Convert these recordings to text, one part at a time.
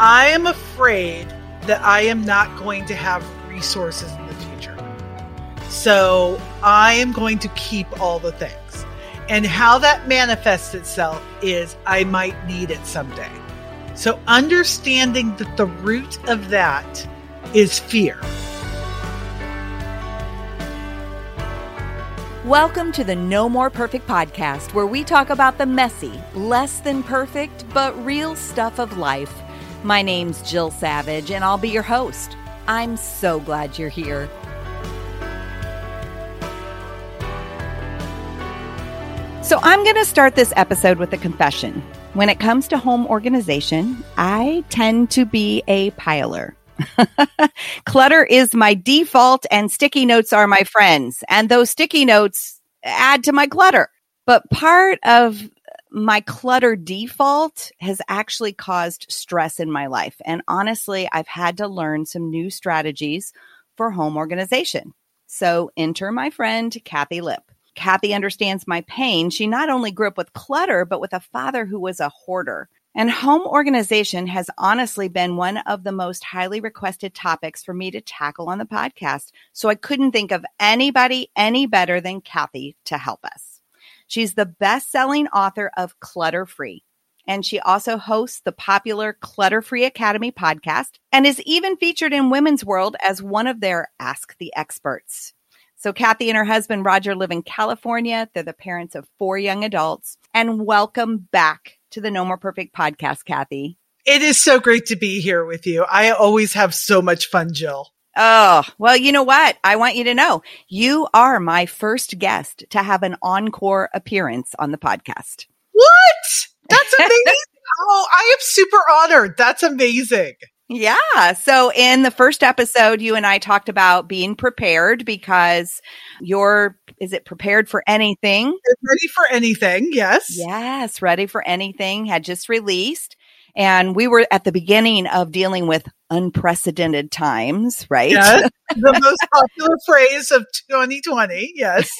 I am afraid that I am not going to have resources in the future. So I am going to keep all the things. And how that manifests itself is I might need it someday. So understanding that the root of that is fear. Welcome to the No More Perfect podcast, where we talk about the messy, less than perfect, but real stuff of life my name's Jill Savage, and I'll be your host. I'm so glad you're here. So, I'm going to start this episode with a confession. When it comes to home organization, I tend to be a piler. Clutter is my default, and sticky notes are my friends. And those sticky notes add to my clutter. But part of my clutter default has actually caused stress in my life. And honestly, I've had to learn some new strategies for home organization. So enter my friend, Kathi Lipp. Kathi understands my pain. She not only grew up with clutter, but with a father who was a hoarder. And home organization has honestly been one of the most highly requested topics for me to tackle on the podcast. So I couldn't think of anybody any better than Kathi to help us. She's the best selling author of Clutter Free. And she also hosts the popular Clutter Free Academy podcast and is even featured in Women's World as one of their Ask the Experts. So, Kathi and her husband Roger live in California. They're the parents of four young adults. And welcome back to the No More Perfect podcast, Kathi. It is so great to be here with you. I always have so much fun, Jill. Oh, well, you know what? I want you to know you are my first guest to have an encore appearance on the podcast. What? That's amazing. oh, I am super honored. That's amazing. Yeah. So in the first episode, you and I talked about being prepared because you're, is it prepared for anything? Ready for anything. Yes. Yes. Ready for anything had just released. And we were at the beginning of dealing with unprecedented times, right? Yes, the most popular phrase of 2020. Yes.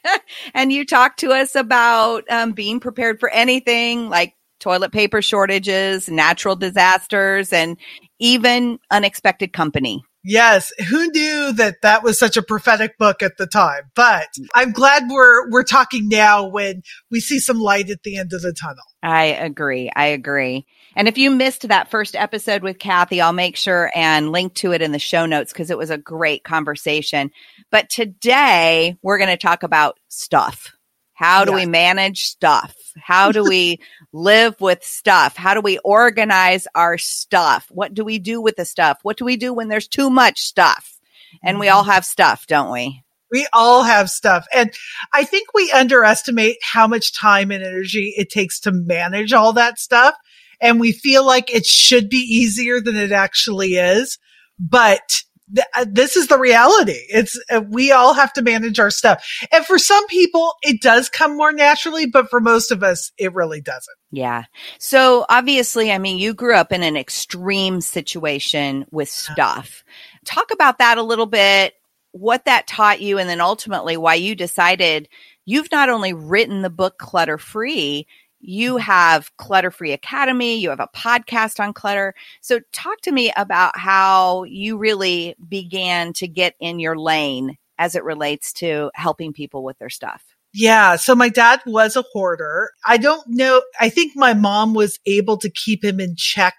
and you talked to us about um, being prepared for anything like toilet paper shortages, natural disasters, and even unexpected company. Yes, who knew that that was such a prophetic book at the time? But I'm glad we're we're talking now when we see some light at the end of the tunnel. I agree. I agree. And if you missed that first episode with Kathi, I'll make sure and link to it in the show notes because it was a great conversation. But today we're going to talk about stuff. How do yes. we manage stuff? How do we live with stuff? How do we organize our stuff? What do we do with the stuff? What do we do when there's too much stuff? And we all mm-hmm. have stuff, don't we? We all have stuff. And I think we underestimate how much time and energy it takes to manage all that stuff. And we feel like it should be easier than it actually is. But th- uh, this is the reality. It's, uh, we all have to manage our stuff. And for some people, it does come more naturally, but for most of us, it really doesn't. Yeah. So obviously, I mean, you grew up in an extreme situation with stuff. Talk about that a little bit, what that taught you, and then ultimately why you decided you've not only written the book Clutter Free, you have Clutter Free Academy, you have a podcast on clutter. So, talk to me about how you really began to get in your lane as it relates to helping people with their stuff. Yeah. So my dad was a hoarder. I don't know. I think my mom was able to keep him in check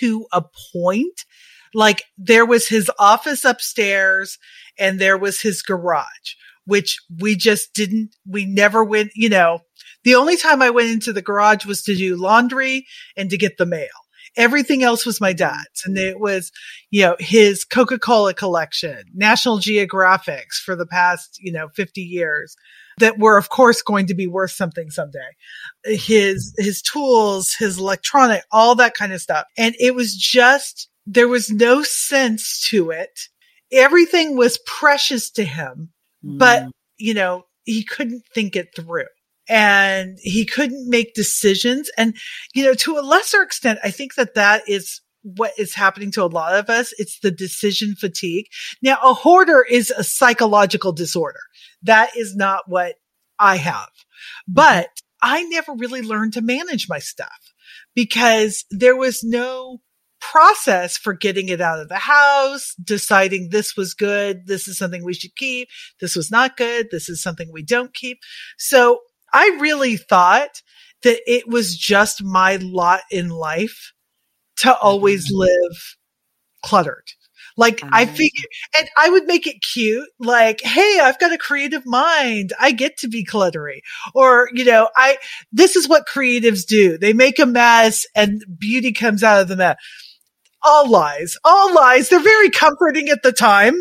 to a point, Like there was his office upstairs and there was his garage, which we just didn't, we never went, you know, the only time I went into the garage was to do laundry and to get the mail. Everything else was my dad's. And it was, you know, his Coca-Cola collection, National Geographics for the past, you know, 50 years that were of course going to be worth something someday. His, his tools, his electronic, all that kind of stuff. And it was just, there was no sense to it. Everything was precious to him, mm. but you know, he couldn't think it through and he couldn't make decisions. And, you know, to a lesser extent, I think that that is what is happening to a lot of us. It's the decision fatigue. Now, a hoarder is a psychological disorder. That is not what I have, but I never really learned to manage my stuff because there was no process for getting it out of the house, deciding this was good. This is something we should keep. This was not good. This is something we don't keep. So I really thought that it was just my lot in life to always mm-hmm. live cluttered. Like I figure, and I would make it cute. Like, hey, I've got a creative mind. I get to be cluttery. Or, you know, I, this is what creatives do. They make a mess and beauty comes out of the mess. All lies, all lies. They're very comforting at the time,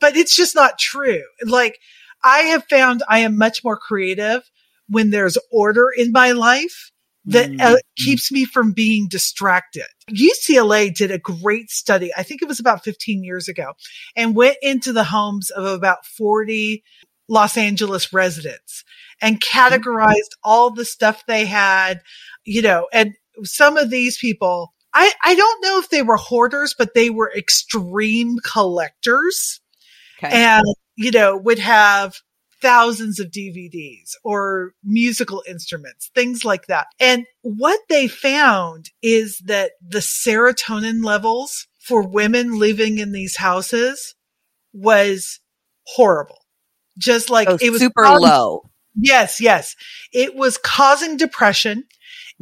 but it's just not true. Like I have found I am much more creative when there's order in my life that mm-hmm. uh, keeps me from being distracted. UCLA did a great study. I think it was about 15 years ago and went into the homes of about 40 Los Angeles residents and categorized all the stuff they had, you know, and some of these people, I, I don't know if they were hoarders, but they were extreme collectors okay. and, you know, would have thousands of DVDs or musical instruments, things like that. And what they found is that the serotonin levels for women living in these houses was horrible. Just like oh, it was super causing, low. Yes, yes. It was causing depression.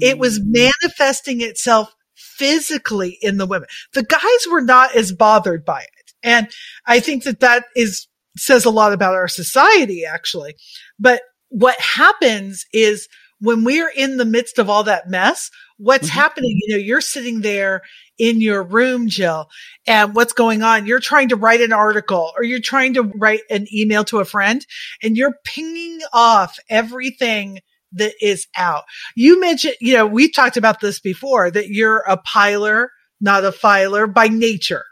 It was mm. manifesting itself physically in the women. The guys were not as bothered by it. And I think that that is says a lot about our society, actually. But what happens is when we're in the midst of all that mess, what's mm-hmm. happening? You know, you're sitting there in your room, Jill, and what's going on? You're trying to write an article or you're trying to write an email to a friend and you're pinging off everything that is out. You mentioned, you know, we've talked about this before that you're a piler, not a filer by nature.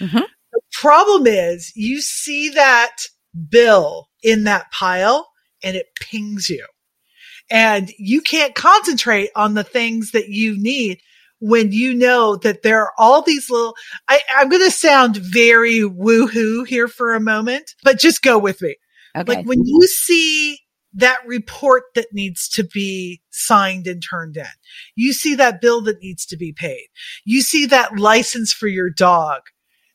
Mm-hmm. The problem is you see that bill in that pile and it pings you and you can't concentrate on the things that you need when you know that there are all these little, I, am going to sound very woohoo here for a moment, but just go with me. Okay. Like when you see that report that needs to be signed and turned in, you see that bill that needs to be paid, you see that license for your dog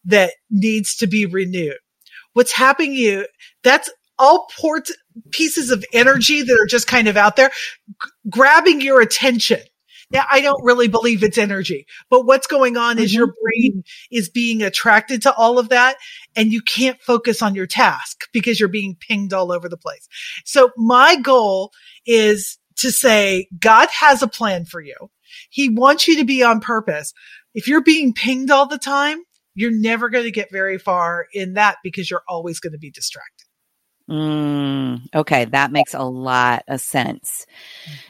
that needs to be renewed. What's happening you, that's all port pieces of energy that are just kind of out there g- grabbing your attention. Now, I don't really believe it's energy, but what's going on mm-hmm. is your mm-hmm. brain is being attracted to all of that and you can't focus on your task because you're being pinged all over the place. So my goal is to say, God has a plan for you. He wants you to be on purpose. If you're being pinged all the time, you're never going to get very far in that because you're always going to be distracted. Mm, okay, that makes a lot of sense.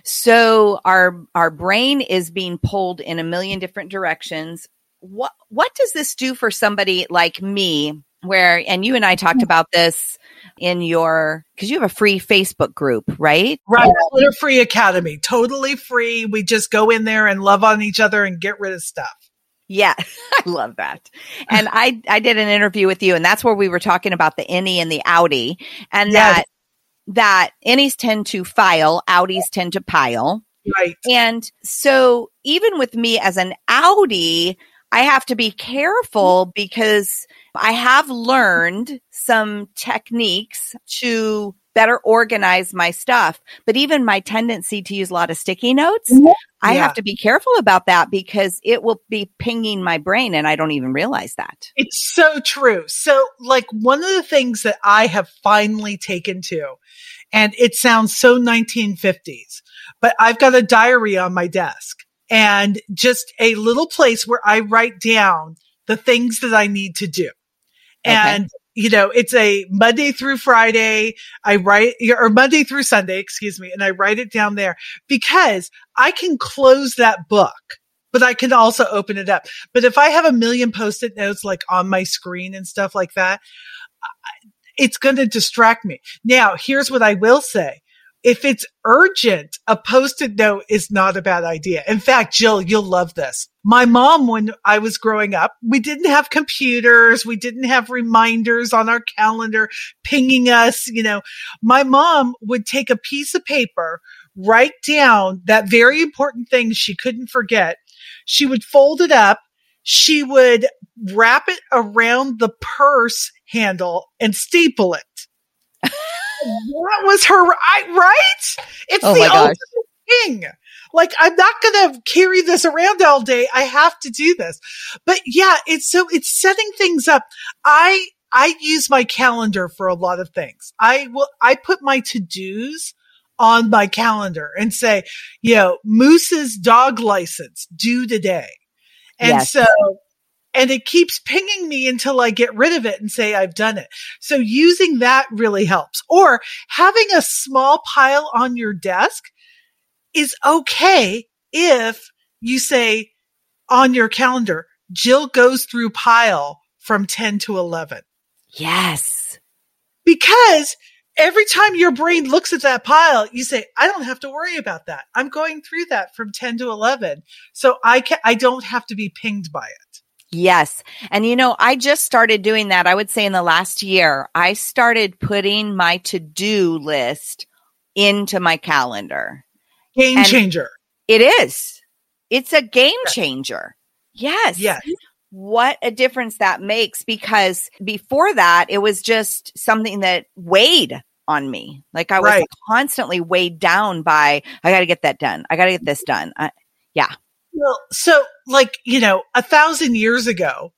So our our brain is being pulled in a million different directions. What what does this do for somebody like me? Where and you and I talked about this in your because you have a free Facebook group, right? Right, Clutter Free Academy, totally free. We just go in there and love on each other and get rid of stuff. Yeah, I love that. And I I did an interview with you and that's where we were talking about the innie and the outie and yes. that that innies tend to file, outies tend to pile. Right. And so even with me as an outie, I have to be careful because I have learned some techniques to better organize my stuff. But even my tendency to use a lot of sticky notes, mm-hmm. I Yeah. have to be careful about that because it will be pinging my brain and I don't even realize that. It's so true. So, like, one of the things that I have finally taken to, and it sounds so 1950s, but I've got a diary on my desk and just a little place where I write down the things that I need to do. Okay. And, you know, it's a Monday through Friday. I write, or Monday through Sunday, excuse me, and I write it down there because I can close that book but I can also open it up. But if I have a million post-it notes like on my screen and stuff like that, it's going to distract me. Now, here's what I will say. If it's urgent, a post-it note is not a bad idea. In fact, Jill, you'll love this. My mom, when I was growing up, we didn't have computers. We didn't have reminders on our calendar pinging us. You know, my mom would take a piece of paper, write down that very important thing she couldn't forget. She would fold it up. She would wrap it around the purse handle and staple it. that was her, I, right? It's Oh the my gosh. ultimate thing. Like, I'm not going to carry this around all day. I have to do this. But yeah, it's so, it's setting things up. I, I use my calendar for a lot of things. I will, I put my to-dos on my calendar and say, you know, Moose's dog license due today. And Yes. so, and it keeps pinging me until I get rid of it and say I've done it. So using that really helps. Or having a small pile on your desk is okay if you say on your calendar, Jill goes through pile from 10 to 11 Yes. because every time your brain looks at that pile, you say, I don't have to worry about that. I'm going through that from 10 to 11. So I can, I don't have to be pinged by it. Yes. And you know, I just started doing that. I would say in the last year, I started putting my to do list into my calendar. Game And- changer. It is. It's a game changer. Yes. Yes. What a difference that makes because before that, it was just something that weighed on me. Like I was Right. constantly weighed down by, I got to get that done. I got to get this done. I, Well, so like, you know, a thousand years ago,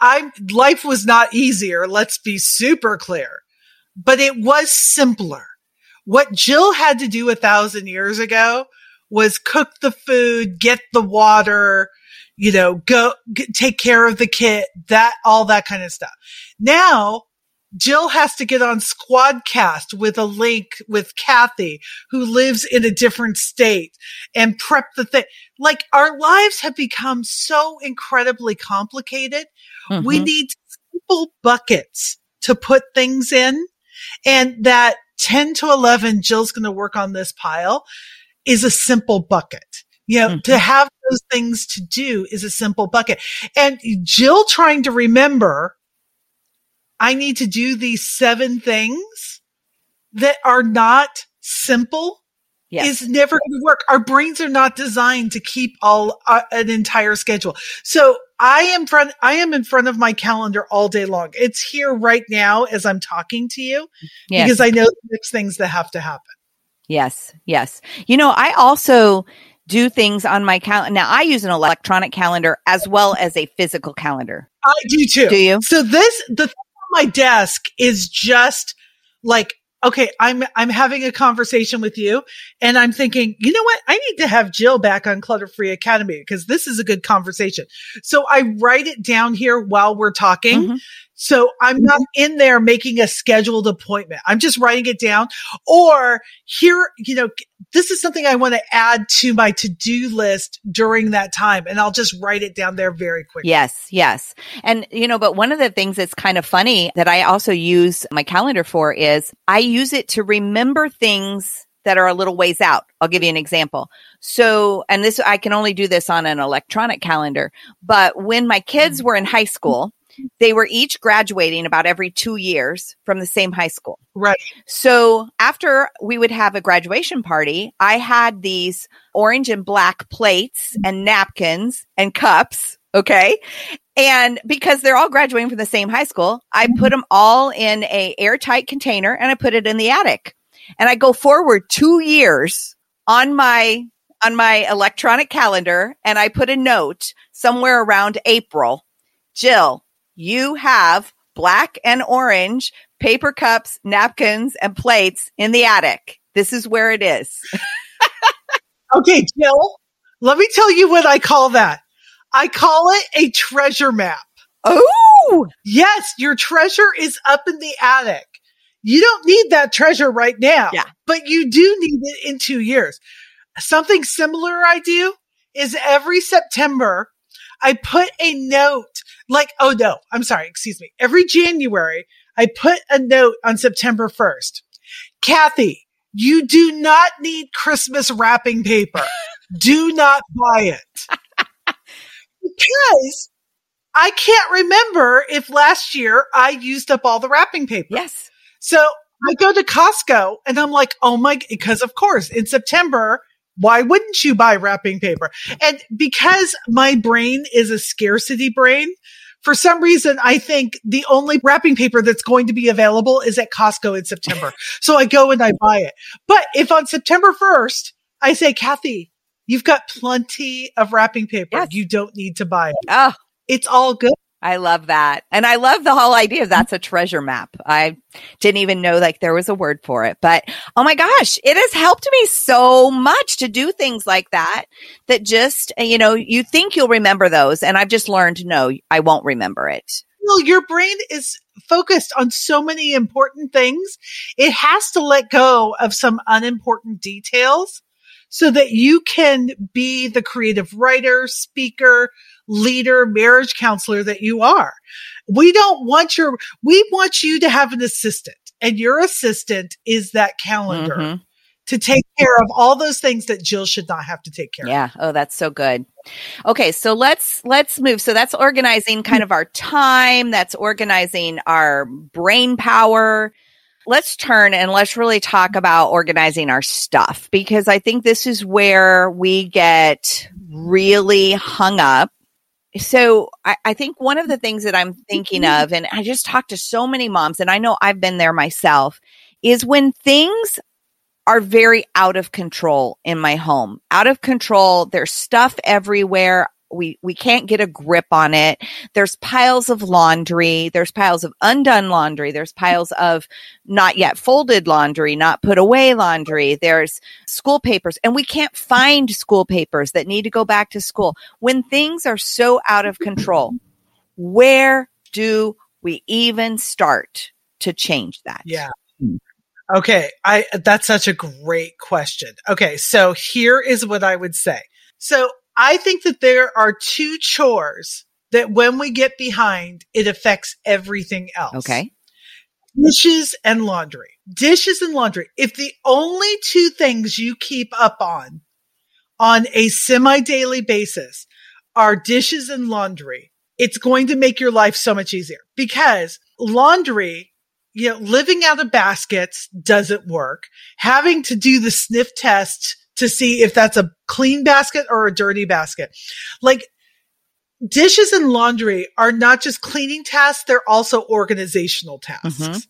I, life was not easier. Let's be super clear, but it was simpler. What Jill had to do a thousand years ago was cook the food, get the water, you know, go g- take care of the kid, that, all that kind of stuff. Now, Jill has to get on Squadcast with a link with Kathi, who lives in a different state and prep the thing. Like our lives have become so incredibly complicated. We Mhm. need simple buckets to put things in. And that 10 to 11, Jill's going to work on this pile is a simple bucket. You know, Mhm. to have those things to do is a simple bucket. And Jill trying to remember, I need to do these seven things that are not simple yes. is never going to work. Our brains are not designed to keep all uh, an entire schedule. So I am front, I am in front of my calendar all day long. It's here right now as I'm talking to you yes. because I know the next things that have to happen. Yes, yes. You know, I also do things on my calendar. Now, I use an electronic calendar as well as a physical calendar. I do too. Do you? So this, the thing on my desk is just like, okay, I'm, I'm having a conversation with you and I'm thinking, you know what? I need to have Jill back on Clutter Free Academy because this is a good conversation. So I write it down here while we're talking. Mhm. So I'm not mm-hmm. in there making a scheduled appointment. I'm just writing it down or here, you know, this is something I want to add to my to-do list during that time. And I'll just write it down there very quickly. Yes, yes. And, you know, but one of the things that's kind of funny that I also use my calendar for is I use it to remember things that are a little ways out. I'll give you an example. So, and this, I can only do this on an electronic calendar, but when my kids mm-hmm. were in high school, they were each graduating about every two years from the same high school. Right. So after we would have a graduation party, I had these orange and black plates and napkins and cups Okay. And because they're all graduating from the same high school, I mm-hmm. put them all in a airtight container and I put it in the attic. And I go forward two years on my on my electronic calendar and I put a note somewhere around April. Jill, you have black and orange paper cups, napkins, and plates in the attic. This is where it is. okay, Jill, let me tell you what I call that. I call it a treasure map. Oh, yes, your treasure is up in the attic. You don't need that treasure right now, yeah. but you do need it in two years. Something similar I do is every September, I put a note like, oh no, I'm sorry, excuse me. Every January, I put a note on September 1st. Kathi, you do not need Christmas wrapping paper. do not buy it because I can't remember if last year I used up all the wrapping paper. Yes. So I go to Costco and I'm like, oh my, because of course in September, why wouldn't you buy wrapping paper? And because my brain is a scarcity brain, for some reason, I think the only wrapping paper that's going to be available is at Costco in September. so I go and I buy it. But if on September 1st, I say, Kathi, you've got plenty of wrapping paper. Yes. You don't need to buy it. Oh, It's all good. I love that. And I love the whole idea of that's a treasure map. I didn't even know like there was a word for it, but oh my gosh, it has helped me so much to do things like that, that just, uh, you know, you think you'll remember those. And I've just learned, no, I won't remember it. Well, your brain is focused on so many important things. It has to let go of some unimportant details so that you can be the creative writer, speaker, leader, marriage counselor that you are. We don't want your, we want you to have an assistant and your assistant is that calendar Mhm. to take care of all those things that Jill should not have to take care of. Yeah. Oh, that's so good. Okay. So let's, let's move. So that's organizing kind of our time. That's organizing our brain power. Let's turn and let's really talk about organizing our stuff because I think this is where we get really hung up. So I, I think one of the things that I'm thinking mm-hmm. of, and I just talked to so many moms, and I know I've been there myself, is when things are very out of control in my home. Out of control. There's stuff everywhere. We, we can't get a grip on it. There's piles of laundry. There's piles of undone laundry. There's piles of not yet folded laundry, not put away laundry. There's school papers and we can't find school papers that need to go back to school. When things are so out of control, where do we even start to change that? Yeah. Okay. I, that's such a great question. Okay. So here is what I would say. So I think that there are two chores that when we get behind, it affects everything else. Okay. Dishes and laundry. Dishes and laundry. If the only two things you keep up on, on a semi daily basis are dishes and laundry, it's going to make your life so much easier because laundry, you know, living out of baskets doesn't work. Having to do the sniff test to see if that's a clean basket or a dirty basket. Like dishes and laundry are not just cleaning tasks, they're also organizational tasks. Mhm.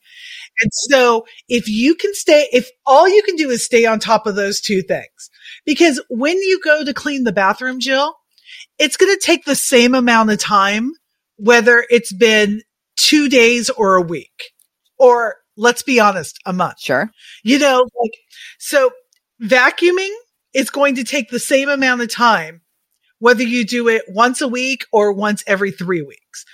And so if you can stay, if all you can do is stay on top of those two things, because when you go to clean the bathroom, Jill, it's going to take the same amount of time, whether it's been two days or a week, or let's be honest, a month. Sure. You know, like, so vacuuming is going to take the same amount of time, whether you do it once a week or once every three weeks.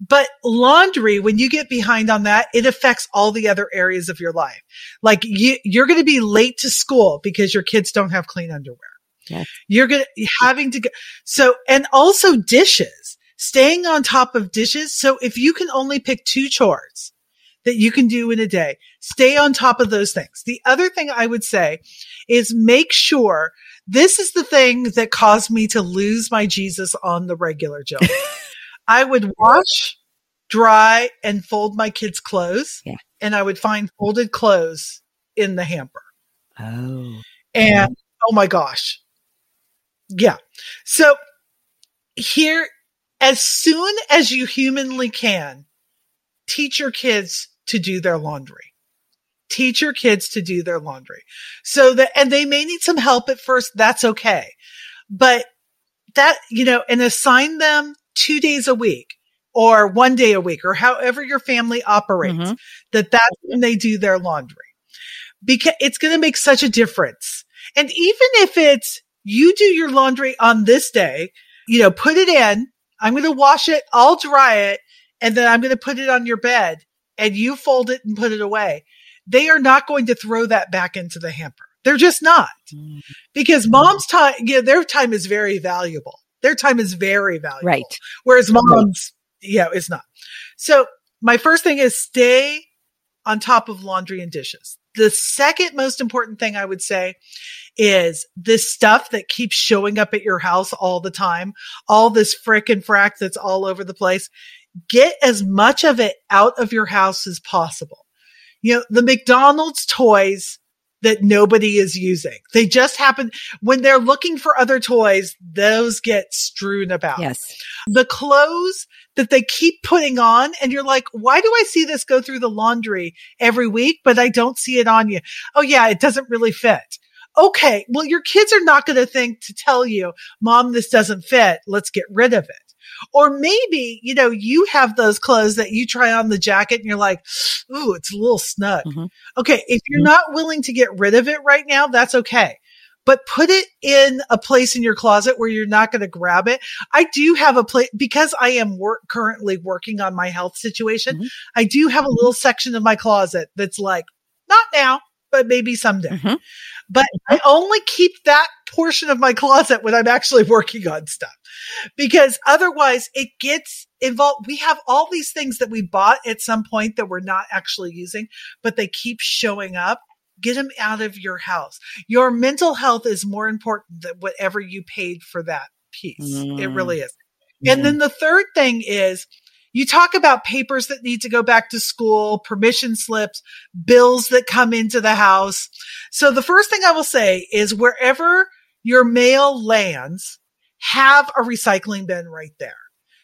But laundry, when you get behind on that, it affects all the other areas of your life. Like you, you're going to be late to school because your kids don't have clean underwear. Yes. You're going to having to go. So, and also dishes, staying on top of dishes. So if you can only pick two chores that you can do in a day, stay on top of those things. The other thing I would say is make sure this is the thing that caused me to lose my Jesus on the regular, Jill. I would wash, dry, and fold my kids' clothes. Yeah. And I would find folded clothes in the hamper. Oh. And oh my gosh. Yeah. So here, as soon as you humanly can, teach your kids to do their laundry. Teach your kids to do their laundry. So that, and they may need some help at first. That's okay. But that, you know, and assign them two days a week or one day a week or however your family operates, mm-hmm. that that's when they do their laundry because it's going to make such a difference. And even if it's you do your laundry on this day, you know, put it in, I'm going to wash it, I'll dry it, and then I'm going to put it on your bed and you fold it and put it away. They are not going to throw that back into the hamper. They're just not mm. because mom's time, you know, their time is very valuable. Their time is very valuable. Right. Whereas mom's, yeah, is not. So my first thing is stay on top of laundry and dishes. The second most important thing I would say is this stuff that keeps showing up at your house all the time, all this frick and frack that's all over the place. Get as much of it out of your house as possible. You know, the McDonald's toys that nobody is using. They just happen when they're looking for other toys, those get strewn about. Yes. The clothes that they keep putting on and you're like, why do I see this go through the laundry every week, but I don't see it on you? Oh yeah, it doesn't really fit. Okay. Well, your kids are not going to think to tell you, mom, this doesn't fit. Let's get rid of it. Or maybe, you know, you have those clothes that you try on the jacket and you're like, ooh, it's a little snug. Mm-hmm. Okay. If you're mm-hmm. not willing to get rid of it right now, that's okay. But put it in a place in your closet where you're not going to grab it. I do have a place because I am work currently working on my health situation. Mm-hmm. I do have a little section of my closet that's like, not now, but maybe someday. Mm-hmm. But I only keep that portion of my closet when I'm actually working on stuff because otherwise it gets involved. We have all these things that we bought at some point that we're not actually using, but they keep showing up. Get them out of your house. Your mental health is more important than whatever you paid for that piece. Mm. It really is. Mm. And then the third thing is you talk about papers that need to go back to school, permission slips, bills that come into the house. So the first thing I will say is wherever your mail lands, have a recycling bin right there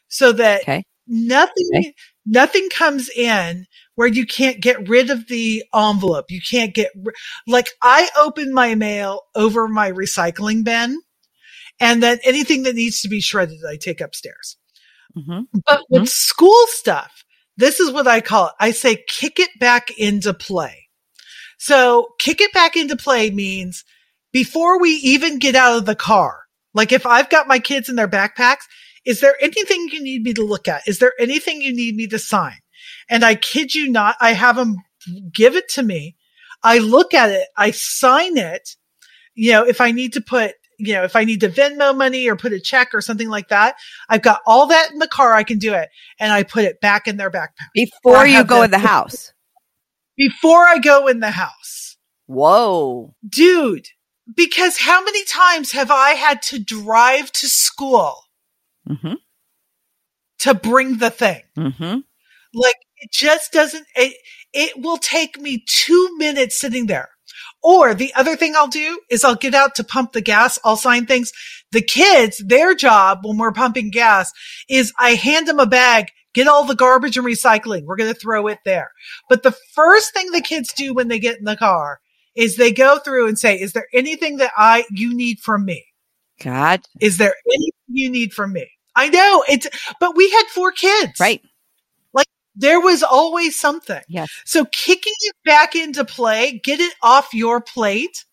so that okay. nothing, okay. nothing comes in where you can't get rid of the envelope. You can't get, like I open my mail over my recycling bin and then anything that needs to be shredded, I take upstairs. Mm-hmm. But with mm-hmm. school stuff, this is what I call it. I say kick it back into play. So kick it back into play means before we even get out of the car, like if I've got my kids in their backpacks, is there anything you need me to look at? Is there anything you need me to sign? And I kid you not, I have them give it to me. I look at it, I sign it. You know, if I need to put you know, if I need to Venmo money or put a check or something like that, I've got all that in the car. I can do it. And I put it back in their backpack. Before you go in the house. Before I go in the house. Whoa. Dude, because how many times have I had to drive to school mm-hmm. to bring the thing? Mm-hmm. Like it just doesn't, it, it will take me two minutes sitting there. Or the other thing I'll do is I'll get out to pump the gas. I'll sign things. The kids, their job when we're pumping gas is I hand them a bag, get all the garbage and recycling. We're going to throw it there. But the first thing the kids do when they get in the car is they go through and say, is there anything that I, you need from me? God. Is there anything you need from me? I know it's, but we had four kids. Right. Like there was always something. Yes. So kicking it back into play, get it off your plate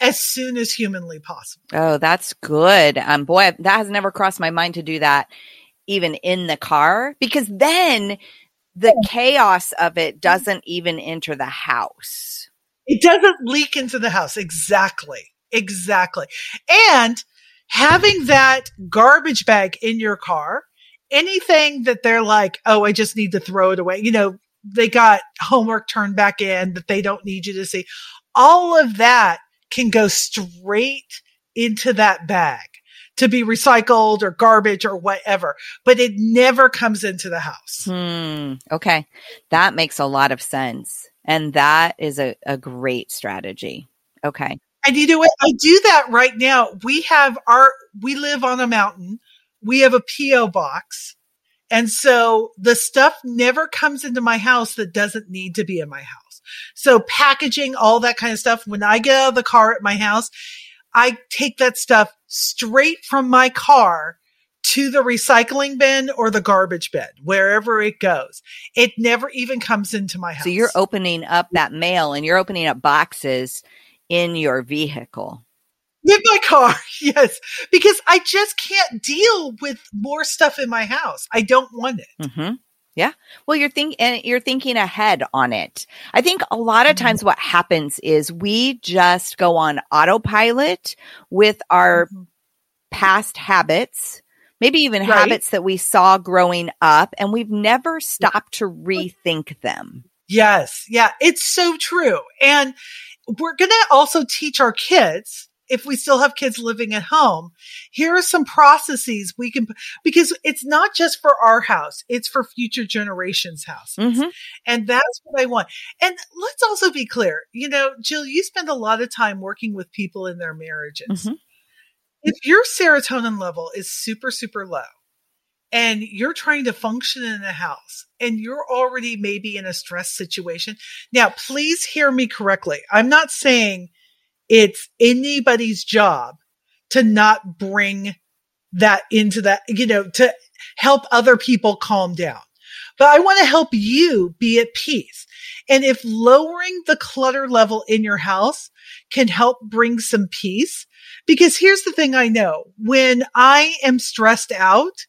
as soon as humanly possible. Oh, that's good. Um, boy, that has never crossed my mind to do that even in the car because then the chaos of it doesn't even enter the house. It doesn't leak into the house. Exactly. Exactly. And having that garbage bag in your car anything that they're like, oh, I just need to throw it away. You know, they got homework turned back in that they don't need you to see. All of that can go straight into that bag to be recycled or garbage or whatever, but it never comes into the house. Hmm. Okay. That makes a lot of sense. And that is a, a great strategy. Okay. And you know what? I do that right now. We have our, we live on a mountain we have a PO box. And so the stuff never comes into my house that doesn't need to be in my house. So packaging, all that kind of stuff. When I get out of the car at my house, I take that stuff straight from my car to the recycling bin or the garbage bin, wherever it goes. It never even comes into my house. So you're opening up that mail and you're opening up boxes in your vehicle. In my car, yes, because I just can't deal with more stuff in my house. I don't want it. Mm-hmm. Yeah. Well, you're thinking, and you're thinking ahead on it. I think a lot of times what happens is we just go on autopilot with our Mhm. past habits, maybe even Right. habits that we saw growing up, and we've never stopped to rethink them. Yes. Yeah. It's so true. And we're going to also teach our kids, if we still have kids living at home, here are some processes we can, because it's not just for our house, it's for future generations' houses. Mhm. And that's what I want. And let's also be clear, you know, Jill, you spend a lot of time working with people in their marriages. Mhm. If your serotonin level is super, super low and you're trying to function in a house and you're already maybe in a stress situation. Now, please hear me correctly. I'm not saying it's anybody's job to not bring that into that, you know, to help other people calm down. But I want to help you be at peace. And if lowering the clutter level in your house can help bring some peace, because here's the thing I know when I am stressed out,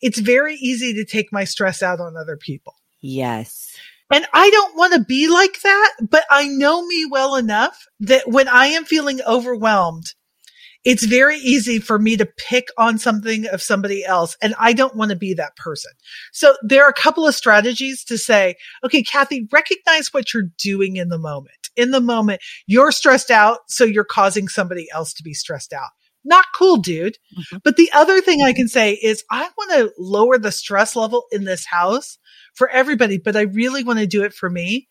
it's very easy to take my stress out on other people. Yes. And I don't want to be like that, but I know me well enough that when I am feeling overwhelmed, it's very easy for me to pick on something of somebody else. And I don't want to be that person. So there are a couple of strategies to say, okay, Kathi, recognize what you're doing in the moment. In the moment, you're stressed out. So you're causing somebody else to be stressed out. Not cool, dude. Mhm. But the other thing I can say is I want to lower the stress level in this house for everybody, but I really want to do it for me.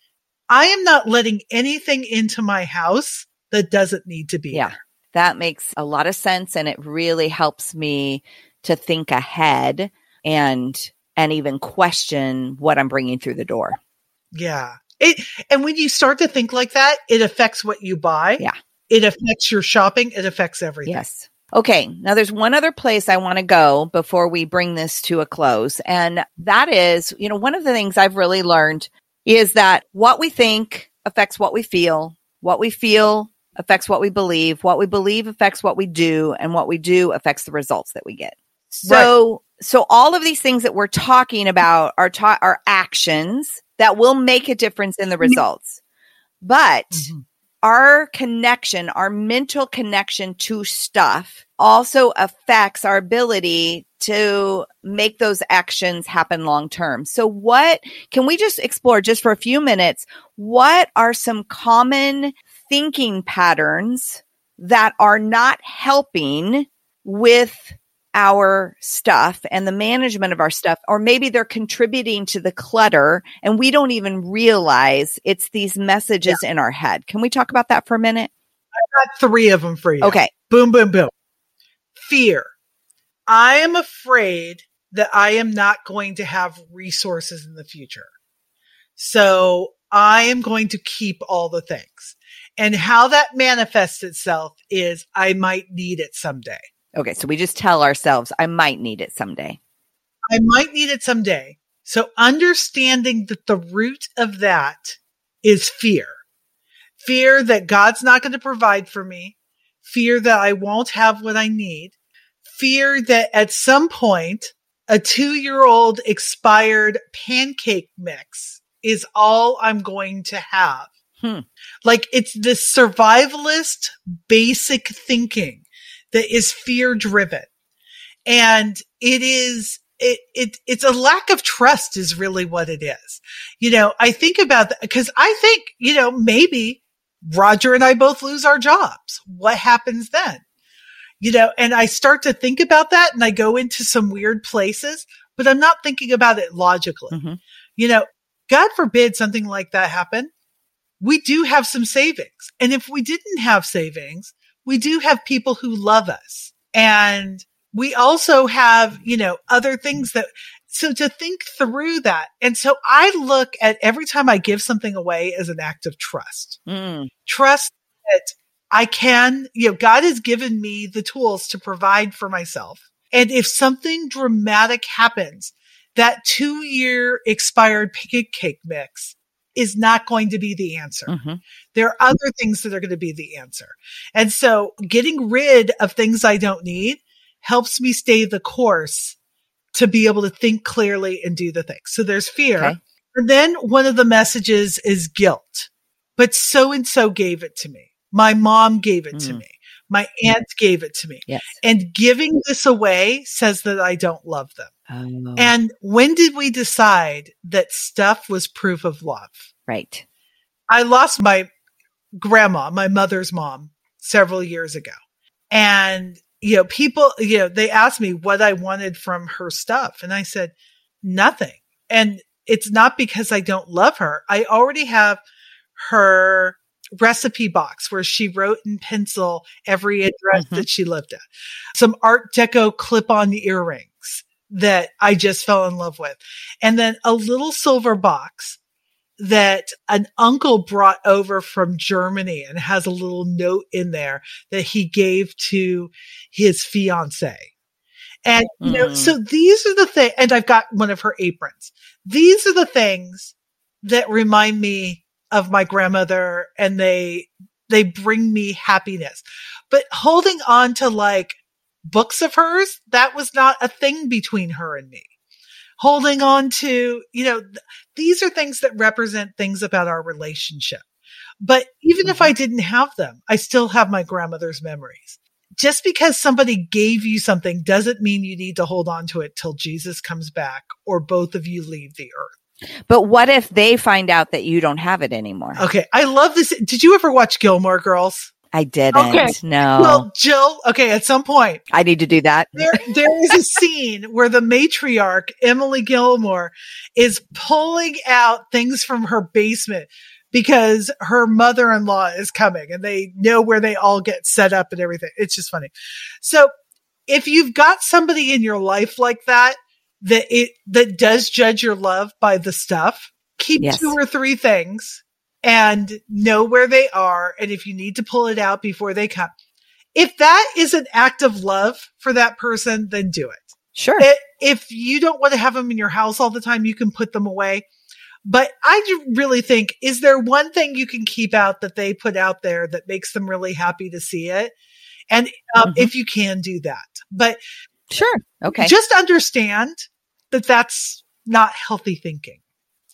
I am not letting anything into my house that doesn't need to be Yeah. there. That makes a lot of sense and it really helps me to think ahead and and even question what I'm bringing through the door. Yeah. It, and when you start to think like that, it affects what you buy. Yeah. It affects your shopping. It affects everything. Yes. Okay. Now there's one other place I want to go before we bring this to a close. And that is, you know, one of the things I've really learned is that what we think affects what we feel, what we feel affects what we believe, what we believe affects what we do, and what we do affects the results that we get. So, so all of these things that we're talking about are ta- are actions that will make a difference in the results. But Mhm. our connection, our mental connection to stuff also affects our ability to make those actions happen long term. So what can we just explore just for a few minutes? What are some common thinking patterns that are not helping with our stuff and the management of our stuff, or maybe they're contributing to the clutter and we don't even realize it's these messages in our head. Can we talk about that for a minute? I've got three of them for you. Okay. Boom, boom, boom. Fear. I am afraid that I am not going to have resources in the future. So I am going to keep all the things. And how that manifests itself is I might need it someday. Okay. So we just tell ourselves, I might need it someday. I might need it someday. So understanding that the root of that is fear. Fear that God's not going to provide for me. Fear that I won't have what I need. Fear that at some point a two year old expired pancake mix is all I'm going to have. Hmm. Like it's this survivalist basic thinking that is fear driven. And it is, it, it, it's a lack of trust is really what it is. You know, I think about that because I think, you know, maybe Roger and I both lose our jobs. What happens then? You know, and I start to think about that and I go into some weird places, but I'm not thinking about it logically. Mhm. You know, God forbid something like that happen. We do have some savings. And if we didn't have savings, we do have people who love us and we also have, you know, other things that, so to think through that. And so I look at every time I give something away as an act of trust. Mm. Trust that I can, you know, God has given me the tools to provide for myself. And if something dramatic happens, that two year expired pancake mix is not going to be the answer. hmm There are other things that are going to be the answer. And so getting rid of things I don't need helps me stay the course to be able to think clearly and do the things. So there's fear. Okay. And then one of the messages is guilt. But so and so gave it to me. My mom gave it to Mm. me. My aunt gave it to me. Yes. And giving this away says that I don't love them. Oh, And when did we decide that stuff was proof of love? right. I lost my grandma, my mother's mom, several years ago. And, you know, people, you know, they asked me what I wanted from her stuff. And I said, nothing. And it's not because I don't love her. I already have her recipe box where she wrote in pencil every address Mhm. that she lived at. Some art deco clip on earrings that I just fell in love with. And then a little silver box that an uncle brought over from Germany and has a little note in there that he gave to his fiance. And, you know, Mm. so these are the things, and I've got one of her aprons. These are the things that remind me of my grandmother and they, they bring me happiness. But holding on to like books of hers, that was not a thing between her and me. Holding on to, you know, th- these are things that represent things about our relationship. But even if mm-hmm. I didn't have them, I still have my grandmother's memories. Just because somebody gave you something doesn't mean you need to hold on to it till Jesus comes back or both of you leave the earth. But what if they find out that you don't have it anymore? Okay. I love this. Did you ever watch Gilmore Girls? I didn't. Okay. No. Well, Jill, okay, at some point, I need to do that. there there is a scene where the matriarch Emily Gilmore is pulling out things from her basement because her mother-in-law is coming and they know where they all get set up and everything. It's just funny. So if you've got somebody in your life like that that it that does judge your love by the stuff, keep Yes. two or three things and know where they are and if you need to pull it out before they come if that is an act of love for that person, then do it. Sure. If you don't want to have them in your house all the time, you can put them away. But I do really think, is there one thing you can keep out that they put out there that makes them really happy to see it? And um, Mhm. if you can do that, but Sure. Okay. just understand that that's not healthy thinking.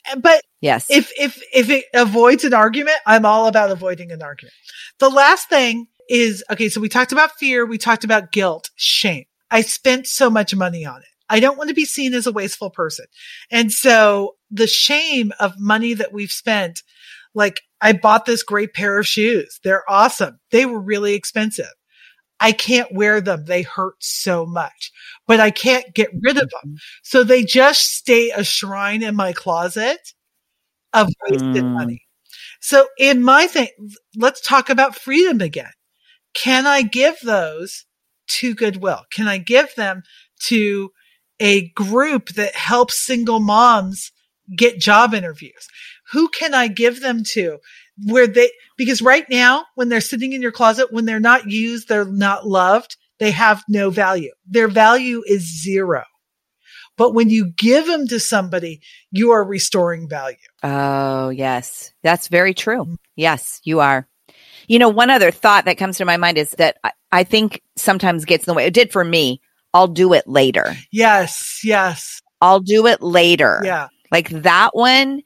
And- But yes. if if if it avoids an argument, I'm all about avoiding an argument. The last thing is okay, so we talked about fear, we talked about guilt, shame. I spent so much money on it. I don't want to be seen as a wasteful person. And so the shame of money that we've spent, like I bought this great pair of shoes. They're awesome. They were really expensive. I can't wear them. They hurt so much, but I can't get rid of them. So they just stay a shrine in my closet of wasted Mm. money. So in my thing, let's talk about freedom again. Can I give those to Goodwill? Can I give them to a group that helps single moms get job interviews? Who can I give them to where they, because right now when they're sitting in your closet, when they're not used, they're not loved, they have no value. Their value is zero. But when you give them to somebody, you are restoring value. Oh, yes. That's very true. Yes, you are. You know, one other thought that comes to my mind is that I, I think sometimes gets in the way. It did for me. I'll do it later. Yes. Yes. I'll do it later. Yeah. Like that one,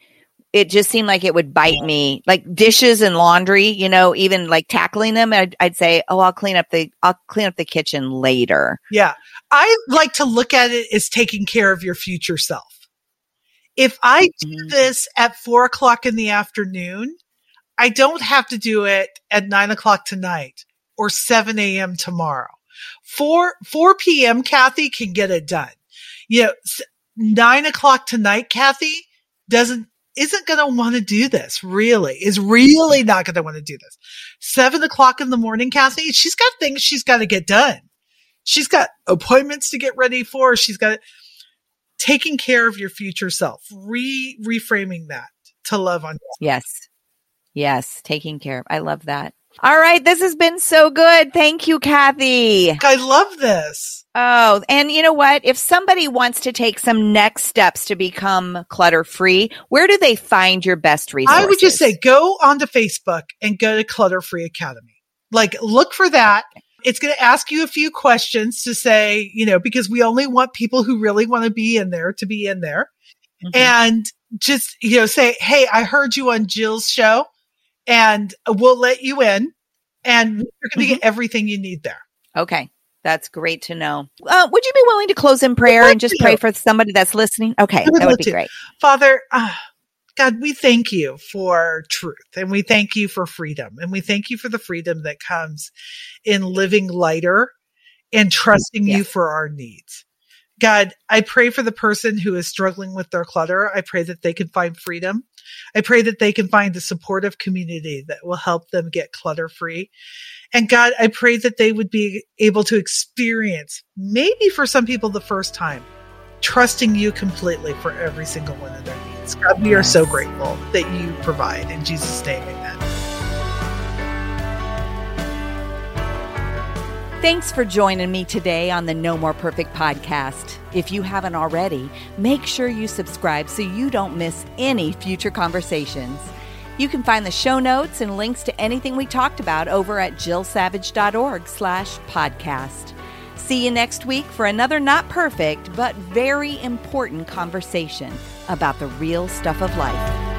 it just seemed like it would bite me. Like dishes and laundry, you know, even like tackling them, I'd, I'd say, "Oh, I'll clean up the I'll clean up the kitchen later." Yeah. I like to look at it as taking care of your future self. If I do Mhm. this at four o'clock in the afternoon, I don't have to do it at nine o'clock tonight or 7 a.m. tomorrow. 4, 4 p.m. Kathi can get it done. You know, nine o'clock tonight, Kathi doesn't, isn't going to want to do this really, is really not going to want to do this. Seven o'clock in the morning, Kathi, she's got things she's got to get done. she's got appointments to get ready for. She's got taking care of your future self, re reframing that to love on. Yes. Yes. Taking care. I love that. All right. This has been so good. Thank you, Kathi. I love this. Oh, and you know what? If somebody wants to take some next steps to become clutter free, where do they find your best resources? I would just say go onto Facebook and go to Clutter Free Academy. Like look for that. It's going to ask you a few questions to say, you know, because we only want people who really want to be in there to be in there. Mm-hmm. And just, you know, say, Hey, I heard you on Jill's show and we'll let you in and you're going to mm-hmm. get everything you need there. Okay. That's great to know. Uh, would you be willing to close in prayer and just pray for somebody that's listening? Okay, would that would be to. great. Father, uh, God, we thank you for truth and we thank you for freedom and we thank you for the freedom that comes in living lighter and trusting yes. you for our needs. God, I pray for the person who is struggling with their clutter. I pray that they can find freedom. I pray that they can find a supportive community that will help them get clutter free. And God, I pray that they would be able to experience, maybe for some people the first time, trusting you completely for every single one of their needs. God, we are so grateful that you provide. In Jesus' name, amen. Thanks for joining me today on the No More Perfect podcast. If you haven't already, make sure you subscribe so you don't miss any future conversations. You can find the show notes and links to anything we talked about over at jillsavage.org slash podcast. See you next week for another not perfect, but very important conversation about the real stuff of life.